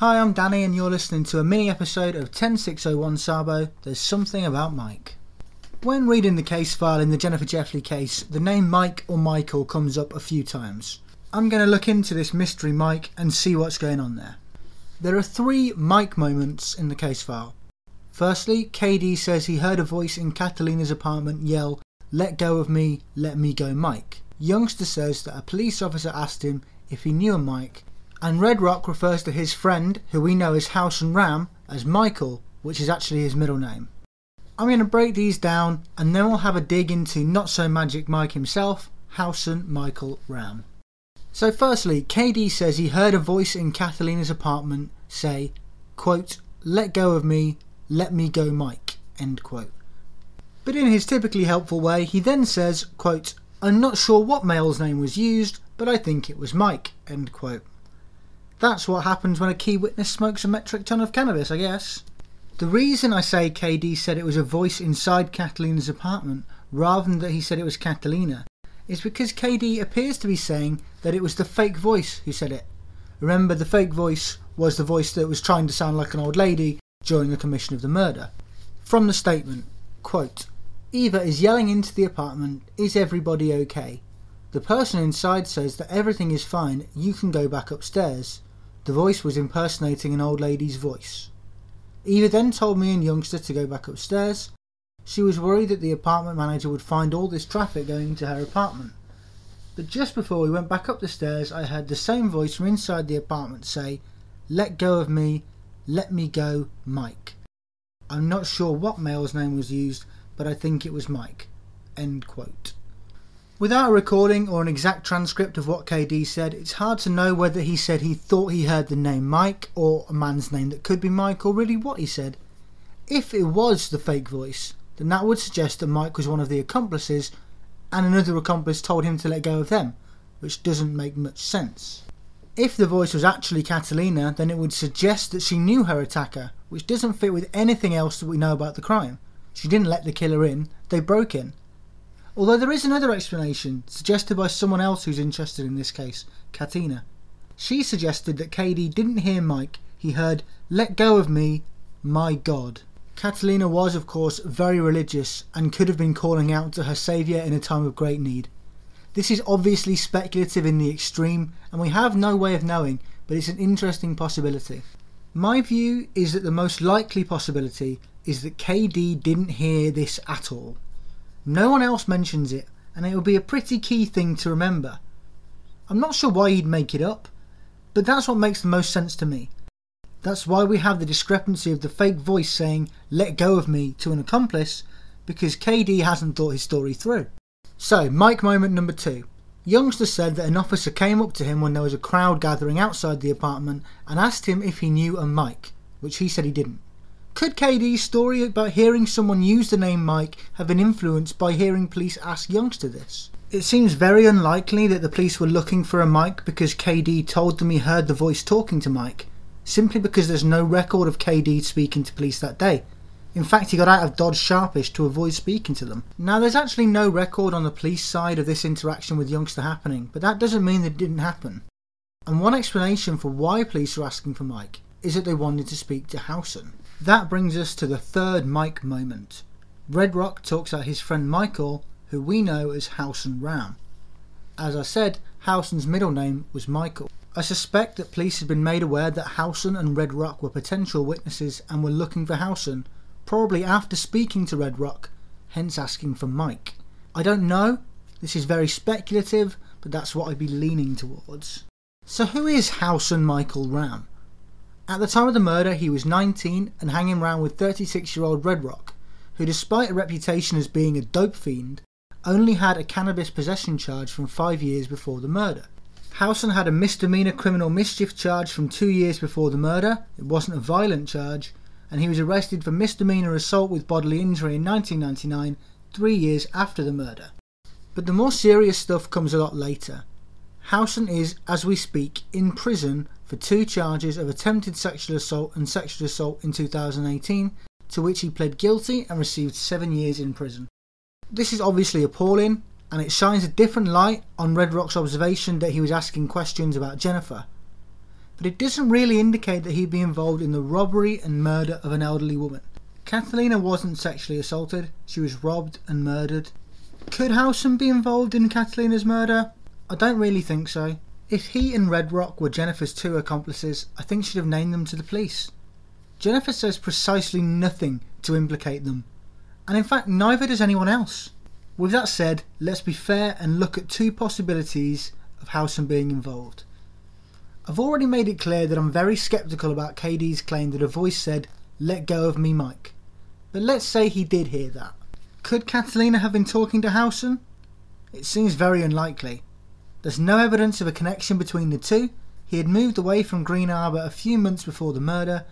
Hi, I'm Danny, and you're listening to a mini episode of 10601 Sabo There's Something About Mike. When reading the case file in the Jennifer Jeffley case, the name Mike or Michael comes up a few times. I'm going to look into this mystery Mike and see what's going on there. There are three Mike moments in the case file. Firstly, KD says he heard a voice in Catalina's apartment yell, Let go of me, let me go, Mike. Youngster says that a police officer asked him if he knew a Mike and Red Rock refers to his friend, who we know as Howson Ram, as Michael, which is actually his middle name. I'm going to break these down and then we'll have a dig into Not So Magic Mike himself, Howson Michael Ram. So, firstly, KD says he heard a voice in Catalina's apartment say, quote, Let go of me, let me go, Mike, end quote. But in his typically helpful way, he then says, quote, I'm not sure what male's name was used, but I think it was Mike, end quote. That's what happens when a key witness smokes a metric ton of cannabis, I guess. The reason I say KD said it was a voice inside Catalina's apartment rather than that he said it was Catalina is because KD appears to be saying that it was the fake voice who said it. Remember, the fake voice was the voice that was trying to sound like an old lady during the commission of the murder. From the statement, quote, Eva is yelling into the apartment, Is everybody okay? The person inside says that everything is fine, you can go back upstairs. The voice was impersonating an old lady's voice. Eva then told me and Youngster to go back upstairs. She was worried that the apartment manager would find all this traffic going to her apartment. But just before we went back up the stairs, I heard the same voice from inside the apartment say, Let go of me, let me go, Mike. I'm not sure what male's name was used, but I think it was Mike. End quote. Without a recording or an exact transcript of what KD said, it's hard to know whether he said he thought he heard the name Mike or a man's name that could be Mike or really what he said. If it was the fake voice, then that would suggest that Mike was one of the accomplices and another accomplice told him to let go of them, which doesn't make much sense. If the voice was actually Catalina, then it would suggest that she knew her attacker, which doesn't fit with anything else that we know about the crime. She didn't let the killer in, they broke in. Although there is another explanation, suggested by someone else who's interested in this case, Katina. She suggested that KD didn't hear Mike, he heard, Let go of me, my God. Catalina was, of course, very religious and could have been calling out to her saviour in a time of great need. This is obviously speculative in the extreme, and we have no way of knowing, but it's an interesting possibility. My view is that the most likely possibility is that KD didn't hear this at all. No one else mentions it, and it would be a pretty key thing to remember. I'm not sure why he'd make it up, but that's what makes the most sense to me. That's why we have the discrepancy of the fake voice saying, let go of me, to an accomplice, because KD hasn't thought his story through. So, Mike moment number two. Youngster said that an officer came up to him when there was a crowd gathering outside the apartment and asked him if he knew a Mike, which he said he didn't. Could KD's story about hearing someone use the name Mike have been influenced by hearing police ask Youngster this? It seems very unlikely that the police were looking for a Mike because KD told them he heard the voice talking to Mike, simply because there's no record of KD speaking to police that day. In fact, he got out of Dodge Sharpish to avoid speaking to them. Now, there's actually no record on the police side of this interaction with Youngster happening, but that doesn't mean that it didn't happen. And one explanation for why police were asking for Mike is that they wanted to speak to Howson. That brings us to the third Mike moment. Red Rock talks about his friend Michael, who we know as Howson Ram. As I said, Howson's middle name was Michael. I suspect that police had been made aware that Howson and Red Rock were potential witnesses and were looking for Howson, probably after speaking to Red Rock, hence asking for Mike. I don't know, this is very speculative, but that's what I'd be leaning towards. So who is Howson Michael Ram? At the time of the murder, he was 19 and hanging around with 36 year old Red Rock, who, despite a reputation as being a dope fiend, only had a cannabis possession charge from five years before the murder. Howson had a misdemeanor criminal mischief charge from two years before the murder. It wasn't a violent charge, and he was arrested for misdemeanor assault with bodily injury in 1999, three years after the murder. But the more serious stuff comes a lot later. Howson is, as we speak, in prison for two charges of attempted sexual assault and sexual assault in 2018, to which he pled guilty and received seven years in prison. This is obviously appalling, and it shines a different light on Red Rock's observation that he was asking questions about Jennifer. but it doesn't really indicate that he'd be involved in the robbery and murder of an elderly woman. Catalina wasn't sexually assaulted, she was robbed and murdered. Could Howson be involved in Catalina's murder? I don't really think so. If he and Red Rock were Jennifer's two accomplices, I think she'd have named them to the police. Jennifer says precisely nothing to implicate them, and in fact, neither does anyone else. With that said, let's be fair and look at two possibilities of Howson being involved. I've already made it clear that I'm very sceptical about KD's claim that a voice said, Let go of me, Mike. But let's say he did hear that. Could Catalina have been talking to Howson? It seems very unlikely. There's no evidence of a connection between the two. He had moved away from Green Arbor a few months before the murder,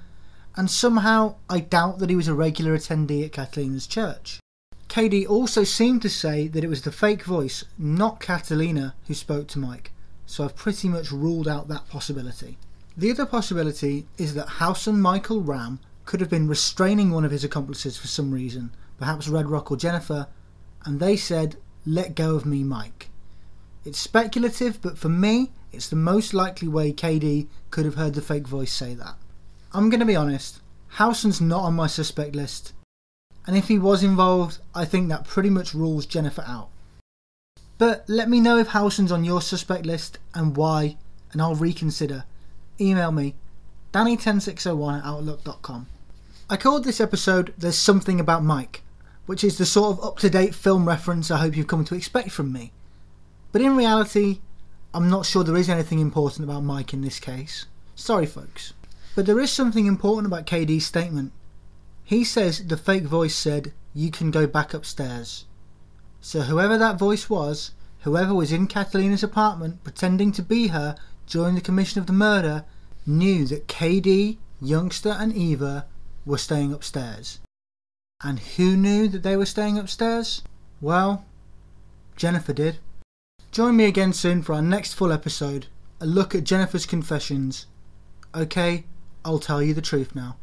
and somehow I doubt that he was a regular attendee at Catalina's church. KD also seemed to say that it was the fake voice, not Catalina, who spoke to Mike, so I've pretty much ruled out that possibility. The other possibility is that Howson Michael Ram could have been restraining one of his accomplices for some reason, perhaps Red Rock or Jennifer, and they said, Let go of me, Mike. It's speculative, but for me, it's the most likely way KD could have heard the fake voice say that. I'm going to be honest, Howson's not on my suspect list, and if he was involved, I think that pretty much rules Jennifer out. But let me know if Howson's on your suspect list and why, and I'll reconsider. Email me, danny10601 at outlook.com. I called this episode There's Something About Mike, which is the sort of up to date film reference I hope you've come to expect from me. But in reality, I'm not sure there is anything important about Mike in this case. Sorry, folks. But there is something important about KD's statement. He says the fake voice said, You can go back upstairs. So whoever that voice was, whoever was in Catalina's apartment pretending to be her during the commission of the murder, knew that KD, Youngster, and Eva were staying upstairs. And who knew that they were staying upstairs? Well, Jennifer did. Join me again soon for our next full episode, a look at Jennifer's confessions. Okay, I'll tell you the truth now.